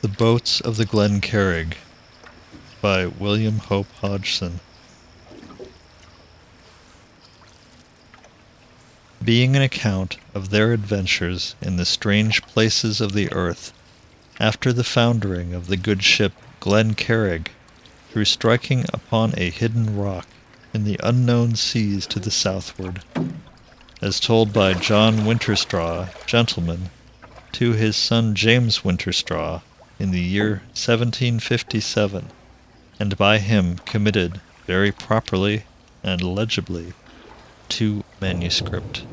The Boats of the Glen Carrig by William Hope Hodgson. Being an account of their adventures in the strange places of the earth, after the foundering of the good ship Glen Carrig, through striking upon a hidden rock in the unknown seas to the southward, as told by John Winterstraw, gentleman, to his son James Winterstraw, in the year 1757, and by him committed very properly and legibly to manuscript.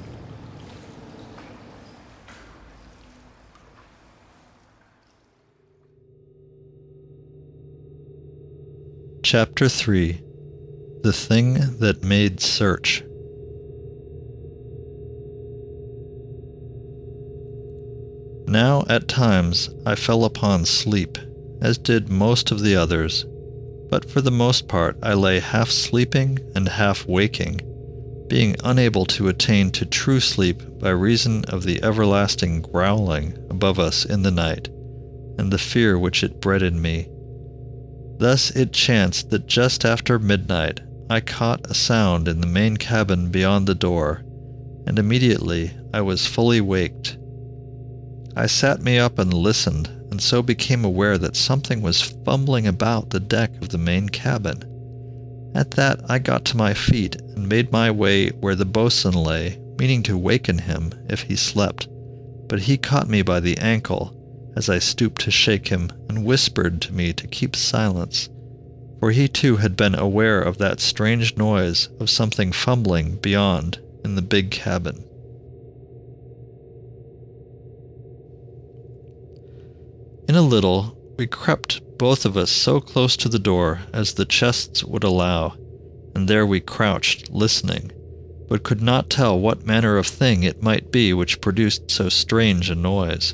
Chapter 3 The Thing That Made Search Now at times I fell upon sleep, as did most of the others, but for the most part I lay half sleeping and half waking, being unable to attain to true sleep by reason of the everlasting growling above us in the night, and the fear which it bred in me. Thus it chanced that just after midnight I caught a sound in the main cabin beyond the door, and immediately I was fully waked I sat me up and listened, and so became aware that something was fumbling about the deck of the main cabin. At that I got to my feet and made my way where the boatswain lay, meaning to waken him if he slept. But he caught me by the ankle as I stooped to shake him, and whispered to me to keep silence, for he too had been aware of that strange noise of something fumbling beyond in the big cabin. In a little, we crept both of us so close to the door as the chests would allow, and there we crouched, listening, but could not tell what manner of thing it might be which produced so strange a noise.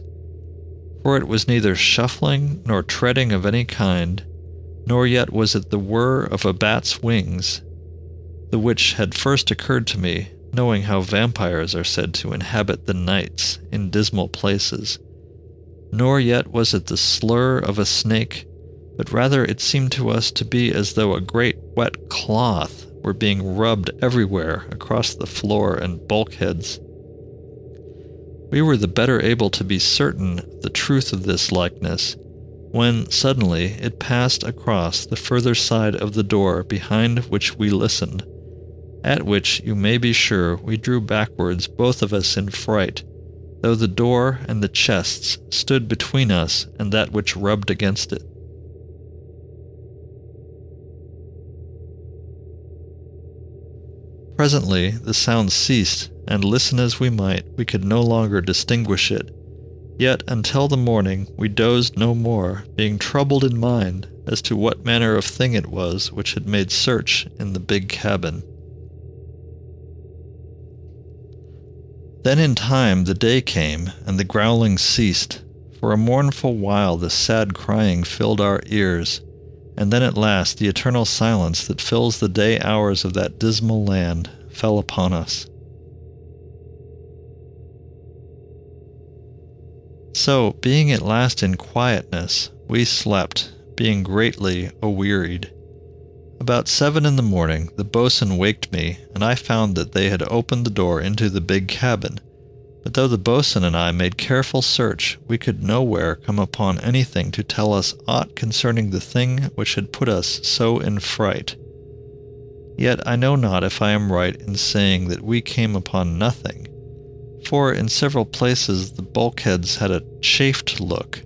For it was neither shuffling nor treading of any kind, nor yet was it the whir of a bat's wings, the which had first occurred to me, knowing how vampires are said to inhabit the nights in dismal places nor yet was it the slur of a snake, but rather it seemed to us to be as though a great wet cloth were being rubbed everywhere across the floor and bulkheads. We were the better able to be certain of the truth of this likeness when suddenly it passed across the further side of the door behind which we listened, at which you may be sure we drew backwards both of us in fright though the door and the chests stood between us and that which rubbed against it. Presently the sound ceased, and listen as we might, we could no longer distinguish it. Yet until the morning we dozed no more, being troubled in mind as to what manner of thing it was which had made search in the big cabin. Then in time the day came, and the growling ceased. For a mournful while the sad crying filled our ears, and then at last the eternal silence that fills the day hours of that dismal land fell upon us. So, being at last in quietness, we slept, being greatly awearied. About seven in the morning, the boatswain waked me, and I found that they had opened the door into the big cabin. But though the boatswain and I made careful search, we could nowhere come upon anything to tell us aught concerning the thing which had put us so in fright. Yet I know not if I am right in saying that we came upon nothing, for in several places the bulkheads had a chafed look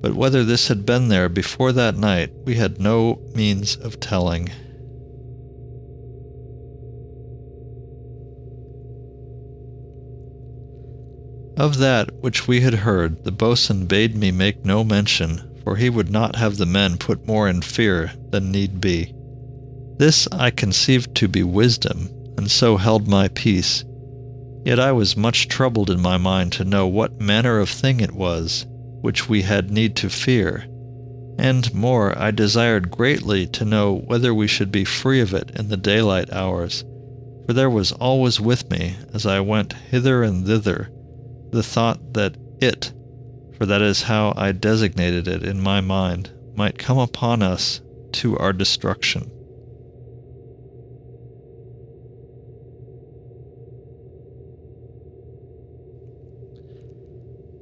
but whether this had been there before that night, we had no means of telling. Of that which we had heard, the boatswain bade me make no mention, for he would not have the men put more in fear than need be. This I conceived to be wisdom, and so held my peace. Yet I was much troubled in my mind to know what manner of thing it was, which we had need to fear. And more, I desired greatly to know whether we should be free of it in the daylight hours, for there was always with me, as I went hither and thither, the thought that it, for that is how I designated it in my mind, might come upon us to our destruction.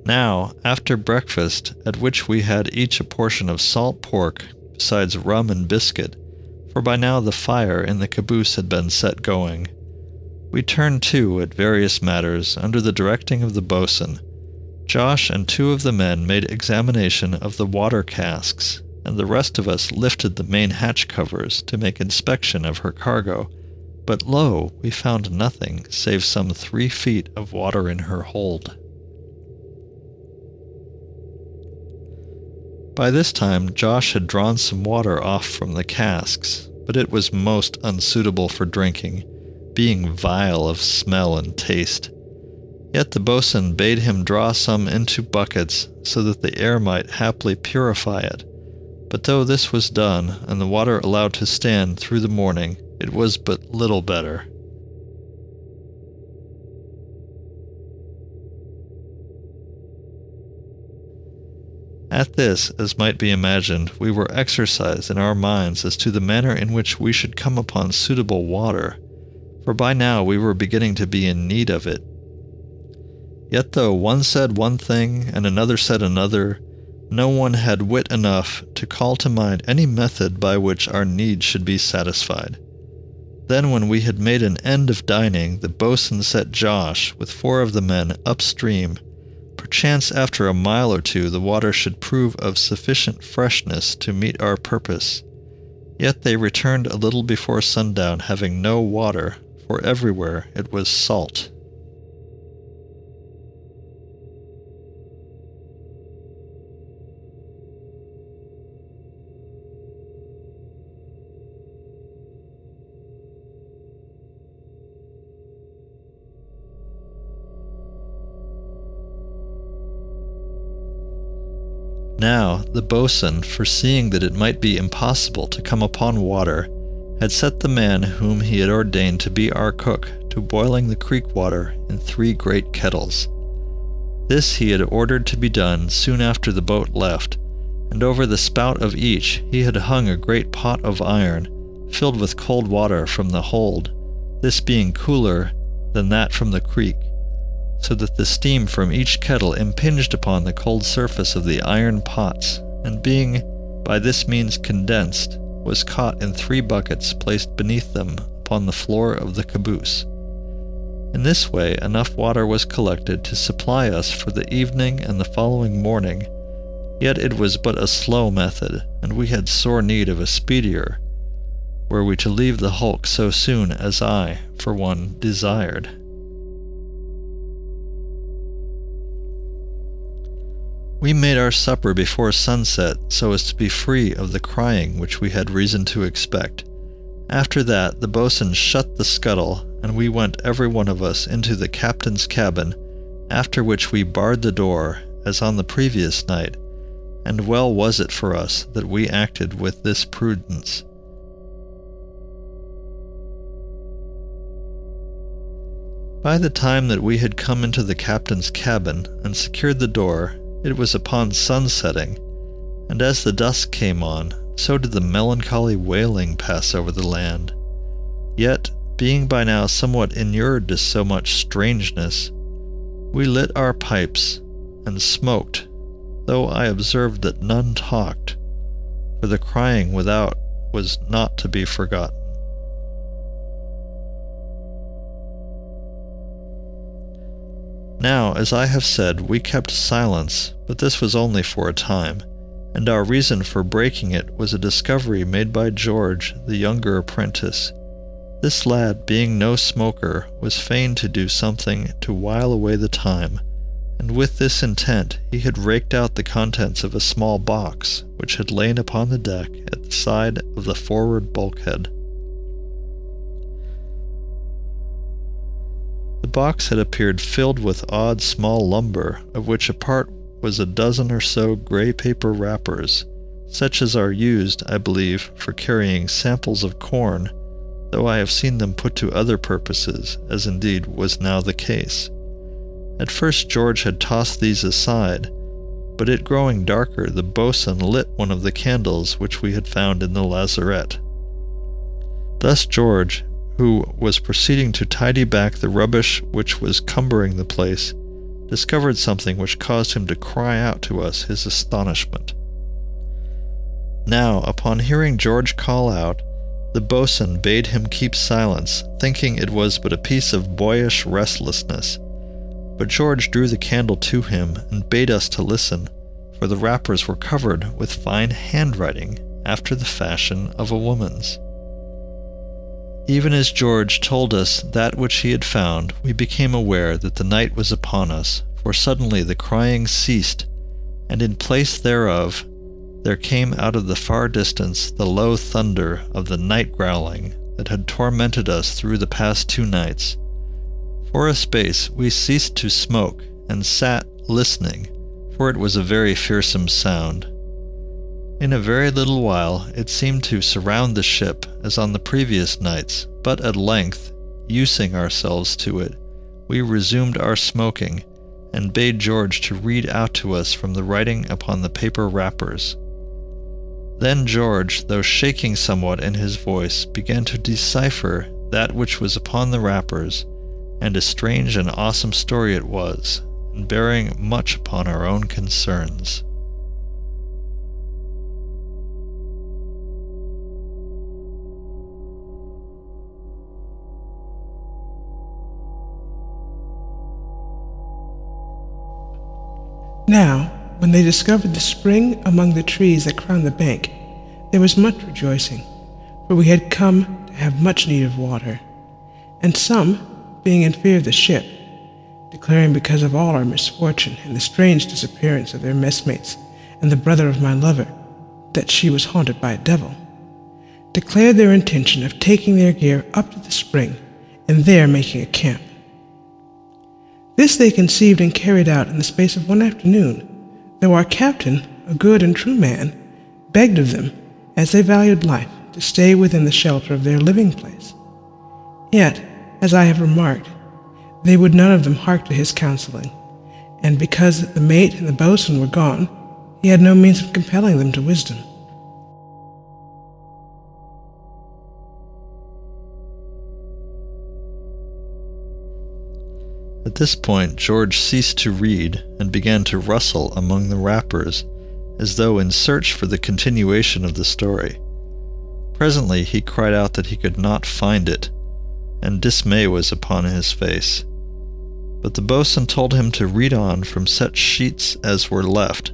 Now, after breakfast, at which we had each a portion of salt pork, besides rum and biscuit, for by now the fire in the caboose had been set going, we turned to at various matters under the directing of the boatswain. Josh and two of the men made examination of the water casks, and the rest of us lifted the main hatch covers to make inspection of her cargo. But lo, we found nothing save some three feet of water in her hold. By this time, Josh had drawn some water off from the casks, but it was most unsuitable for drinking, being vile of smell and taste. Yet the boatswain bade him draw some into buckets, so that the air might haply purify it. But though this was done, and the water allowed to stand through the morning, it was but little better. At this, as might be imagined, we were exercised in our minds as to the manner in which we should come upon suitable water, for by now we were beginning to be in need of it. Yet though one said one thing and another said another, no one had wit enough to call to mind any method by which our needs should be satisfied. Then, when we had made an end of dining, the boatswain set Josh, with four of the men, upstream Perchance after a mile or two the water should prove of sufficient freshness to meet our purpose. Yet they returned a little before sundown, having no water, for everywhere it was salt. Now the boatswain, foreseeing that it might be impossible to come upon water, had set the man whom he had ordained to be our cook to boiling the creek water in three great kettles. This he had ordered to be done soon after the boat left, and over the spout of each he had hung a great pot of iron, filled with cold water from the hold, this being cooler than that from the creek so that the steam from each kettle impinged upon the cold surface of the iron pots, and being by this means condensed, was caught in three buckets placed beneath them upon the floor of the caboose. In this way, enough water was collected to supply us for the evening and the following morning. Yet it was but a slow method, and we had sore need of a speedier, were we to leave the hulk so soon as I, for one, desired. We made our supper before sunset so as to be free of the crying which we had reason to expect. After that, the boatswain shut the scuttle, and we went every one of us into the captain's cabin, after which we barred the door, as on the previous night, and well was it for us that we acted with this prudence. By the time that we had come into the captain's cabin and secured the door, it was upon sunsetting, and as the dusk came on, so did the melancholy wailing pass over the land. Yet, being by now somewhat inured to so much strangeness, we lit our pipes and smoked, though I observed that none talked, for the crying without was not to be forgotten. Now, as I have said, we kept silence, but this was only for a time, and our reason for breaking it was a discovery made by George, the younger apprentice. This lad, being no smoker, was fain to do something to while away the time, and with this intent he had raked out the contents of a small box which had lain upon the deck at the side of the forward bulkhead. The box had appeared filled with odd small lumber, of which a part was a dozen or so gray paper wrappers, such as are used, I believe, for carrying samples of corn, though I have seen them put to other purposes, as indeed was now the case. At first George had tossed these aside, but it growing darker, the boatswain lit one of the candles which we had found in the lazarette. Thus George, who was proceeding to tidy back the rubbish which was cumbering the place, discovered something which caused him to cry out to us his astonishment. Now, upon hearing George call out, the boatswain bade him keep silence, thinking it was but a piece of boyish restlessness. But George drew the candle to him and bade us to listen, for the wrappers were covered with fine handwriting after the fashion of a woman's. Even as George told us that which he had found, we became aware that the night was upon us, for suddenly the crying ceased, and in place thereof there came out of the far distance the low thunder of the night growling that had tormented us through the past two nights. For a space we ceased to smoke and sat listening, for it was a very fearsome sound. In a very little while it seemed to surround the ship as on the previous nights, but at length, using ourselves to it, we resumed our smoking and bade George to read out to us from the writing upon the paper wrappers. Then George, though shaking somewhat in his voice, began to decipher that which was upon the wrappers, and a strange and awesome story it was, and bearing much upon our own concerns. Now, when they discovered the spring among the trees that crowned the bank, there was much rejoicing, for we had come to have much need of water. And some, being in fear of the ship, declaring because of all our misfortune and the strange disappearance of their messmates and the brother of my lover that she was haunted by a devil, declared their intention of taking their gear up to the spring and there making a camp. This they conceived and carried out in the space of one afternoon though our captain, a good and true man, begged of them, as they valued life, to stay within the shelter of their living place. Yet, as I have remarked, they would none of them hark to his counseling, and because the mate and the boatswain were gone, he had no means of compelling them to wisdom. At this point, George ceased to read and began to rustle among the wrappers, as though in search for the continuation of the story. Presently he cried out that he could not find it, and dismay was upon his face. But the boatswain told him to read on from such sheets as were left,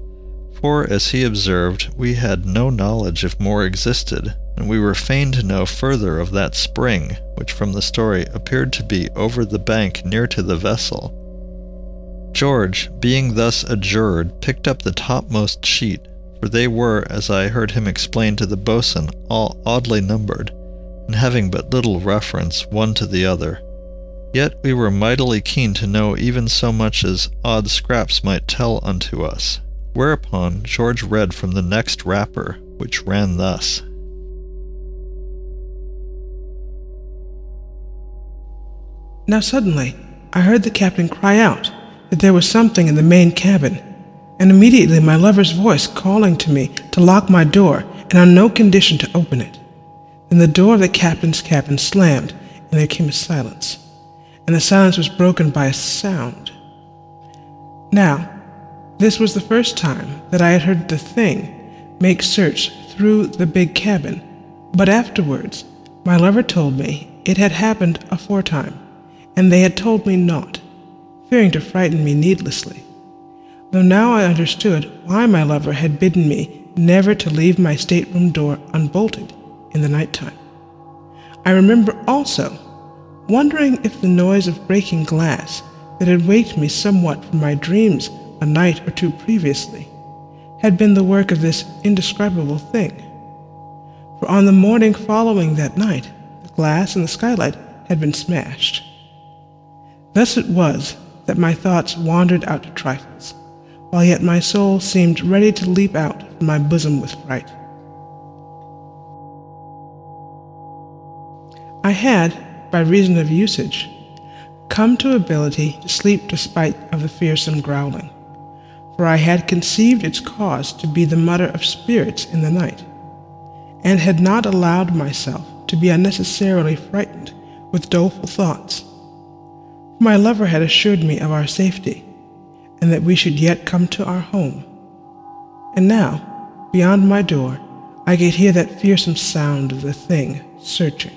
for, as he observed, we had no knowledge if more existed, and we were fain to know further of that spring, which from the story appeared to be over the bank near to the vessel. George, being thus adjured, picked up the topmost sheet, for they were, as I heard him explain to the boatswain, all oddly numbered, and having but little reference one to the other. Yet we were mightily keen to know even so much as odd scraps might tell unto us. Whereupon George read from the next wrapper, which ran thus Now suddenly I heard the captain cry out that there was something in the main cabin, and immediately my lover's voice calling to me to lock my door and on no condition to open it. Then the door of the captain's cabin slammed, and there came a silence, and the silence was broken by a sound. Now, this was the first time that I had heard the thing make search through the big cabin, but afterwards my lover told me it had happened aforetime and they had told me not, fearing to frighten me needlessly. Though now I understood why my lover had bidden me never to leave my stateroom door unbolted in the night time. I remember also wondering if the noise of breaking glass that had waked me somewhat from my dreams a night or two previously had been the work of this indescribable thing. For on the morning following that night, the glass in the skylight had been smashed. Thus it was that my thoughts wandered out to trifles, while yet my soul seemed ready to leap out from my bosom with fright. I had, by reason of usage, come to ability to sleep despite of the fearsome growling. for I had conceived its cause to be the mutter of spirits in the night, and had not allowed myself to be unnecessarily frightened with doleful thoughts. My lover had assured me of our safety, and that we should yet come to our home. And now, beyond my door, I could hear that fearsome sound of the thing searching.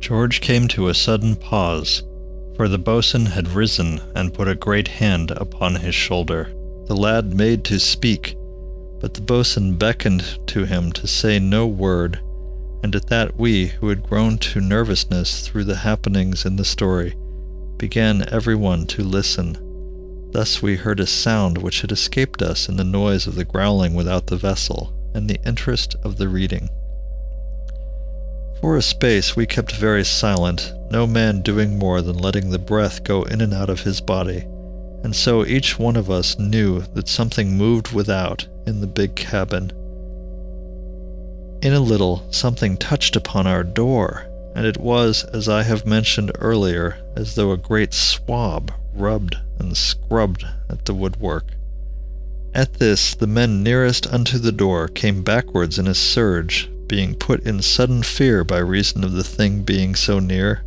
George came to a sudden pause, for the boatswain had risen and put a great hand upon his shoulder. The lad made to speak, but the boatswain beckoned to him to say no word, and at that we, who had grown to nervousness through the happenings in the story, began every one to listen. Thus we heard a sound which had escaped us in the noise of the growling without the vessel, and the interest of the reading. For a space we kept very silent, no man doing more than letting the breath go in and out of his body, and so each one of us knew that something moved without in the big cabin. In a little, something touched upon our door, and it was, as I have mentioned earlier, as though a great swab rubbed and scrubbed at the woodwork. At this, the men nearest unto the door came backwards in a surge, being put in sudden fear by reason of the thing being so near.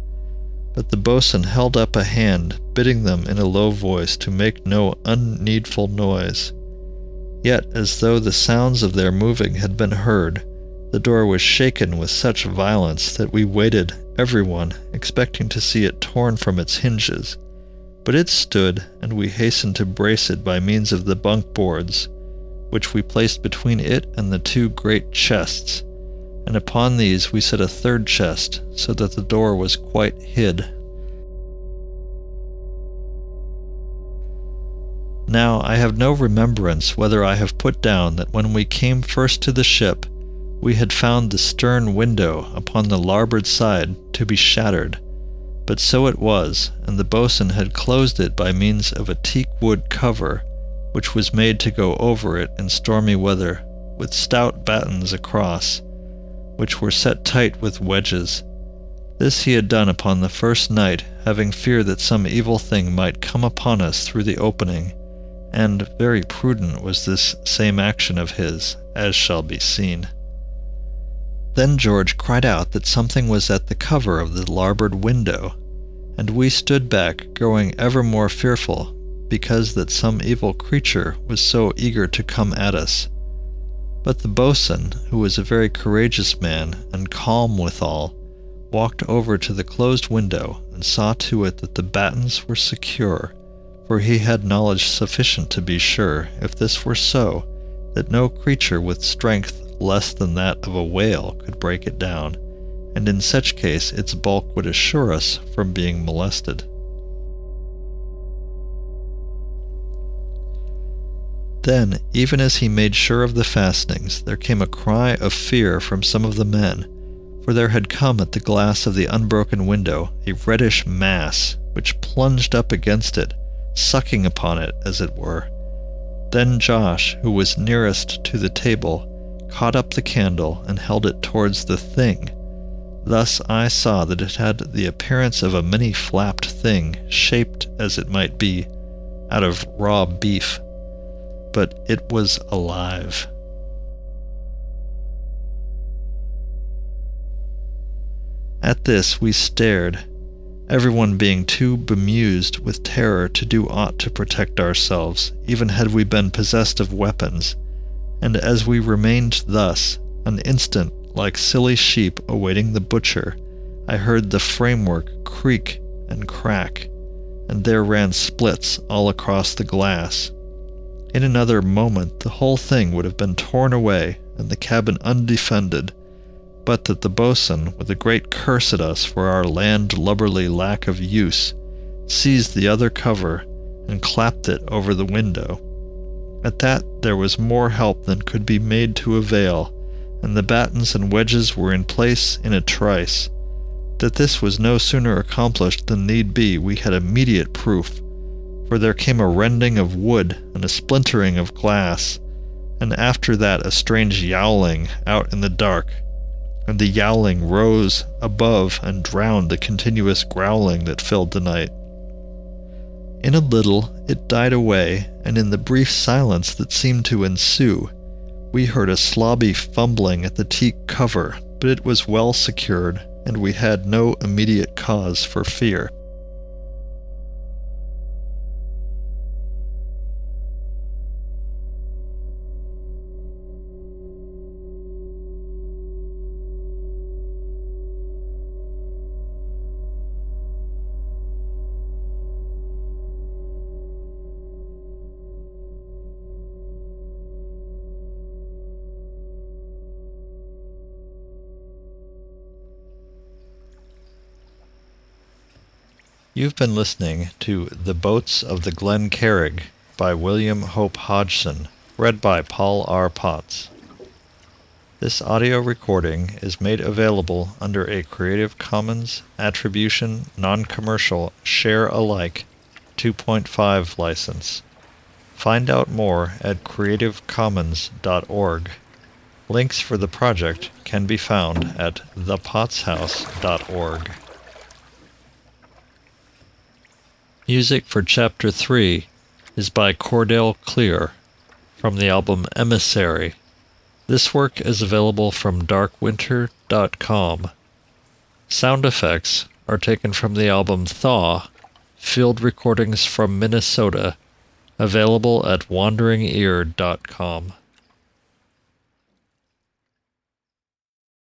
But the boatswain held up a hand, bidding them in a low voice to make no unneedful noise. Yet, as though the sounds of their moving had been heard, the door was shaken with such violence that we waited, every one, expecting to see it torn from its hinges. But it stood, and we hastened to brace it by means of the bunk boards, which we placed between it and the two great chests, and upon these we set a third chest, so that the door was quite hid. Now I have no remembrance whether I have put down that when we came first to the ship, we had found the stern window upon the larboard side to be shattered, but so it was, and the boatswain had closed it by means of a teak wood cover, which was made to go over it in stormy weather, with stout battens across, which were set tight with wedges. This he had done upon the first night, having fear that some evil thing might come upon us through the opening, and very prudent was this same action of his, as shall be seen. Then George cried out that something was at the cover of the larboard window, and we stood back, growing ever more fearful, because that some evil creature was so eager to come at us. But the boatswain, who was a very courageous man and calm withal, walked over to the closed window and saw to it that the battens were secure, for he had knowledge sufficient to be sure, if this were so, that no creature with strength less than that of a whale could break it down, and in such case its bulk would assure us from being molested. Then, even as he made sure of the fastenings, there came a cry of fear from some of the men, for there had come at the glass of the unbroken window a reddish mass, which plunged up against it, sucking upon it, as it were. Then Josh, who was nearest to the table, caught up the candle and held it towards the thing. Thus I saw that it had the appearance of a many flapped thing, shaped, as it might be, out of raw beef but it was alive. At this we stared, everyone being too bemused with terror to do aught to protect ourselves, even had we been possessed of weapons. And as we remained thus, an instant, like silly sheep awaiting the butcher, I heard the framework creak and crack, and there ran splits all across the glass, in another moment the whole thing would have been torn away and the cabin undefended, but that the boatswain, with a great curse at us for our land lubberly lack of use, seized the other cover and clapped it over the window. At that there was more help than could be made to avail, and the battens and wedges were in place in a trice. That this was no sooner accomplished than need be, we had immediate proof for there came a rending of wood and a splintering of glass, and after that a strange yowling out in the dark. And the yowling rose above and drowned the continuous growling that filled the night. In a little it died away, and in the brief silence that seemed to ensue, we heard a slobby fumbling at the teak cover, but it was well secured, and we had no immediate cause for fear. You've been listening to The Boats of the Glen Carrig by William Hope Hodgson, read by Paul R. Potts. This audio recording is made available under a Creative Commons Attribution Non-Commercial Share Alike 2.5 license. Find out more at creativecommons.org. Links for the project can be found at thepottshouse.org. Music for Chapter 3 is by Cordell Klier from the album Emissary. This work is available from darkwinter.com. Sound effects are taken from the album Thaw, field recordings from Minnesota, available at wanderingear.com.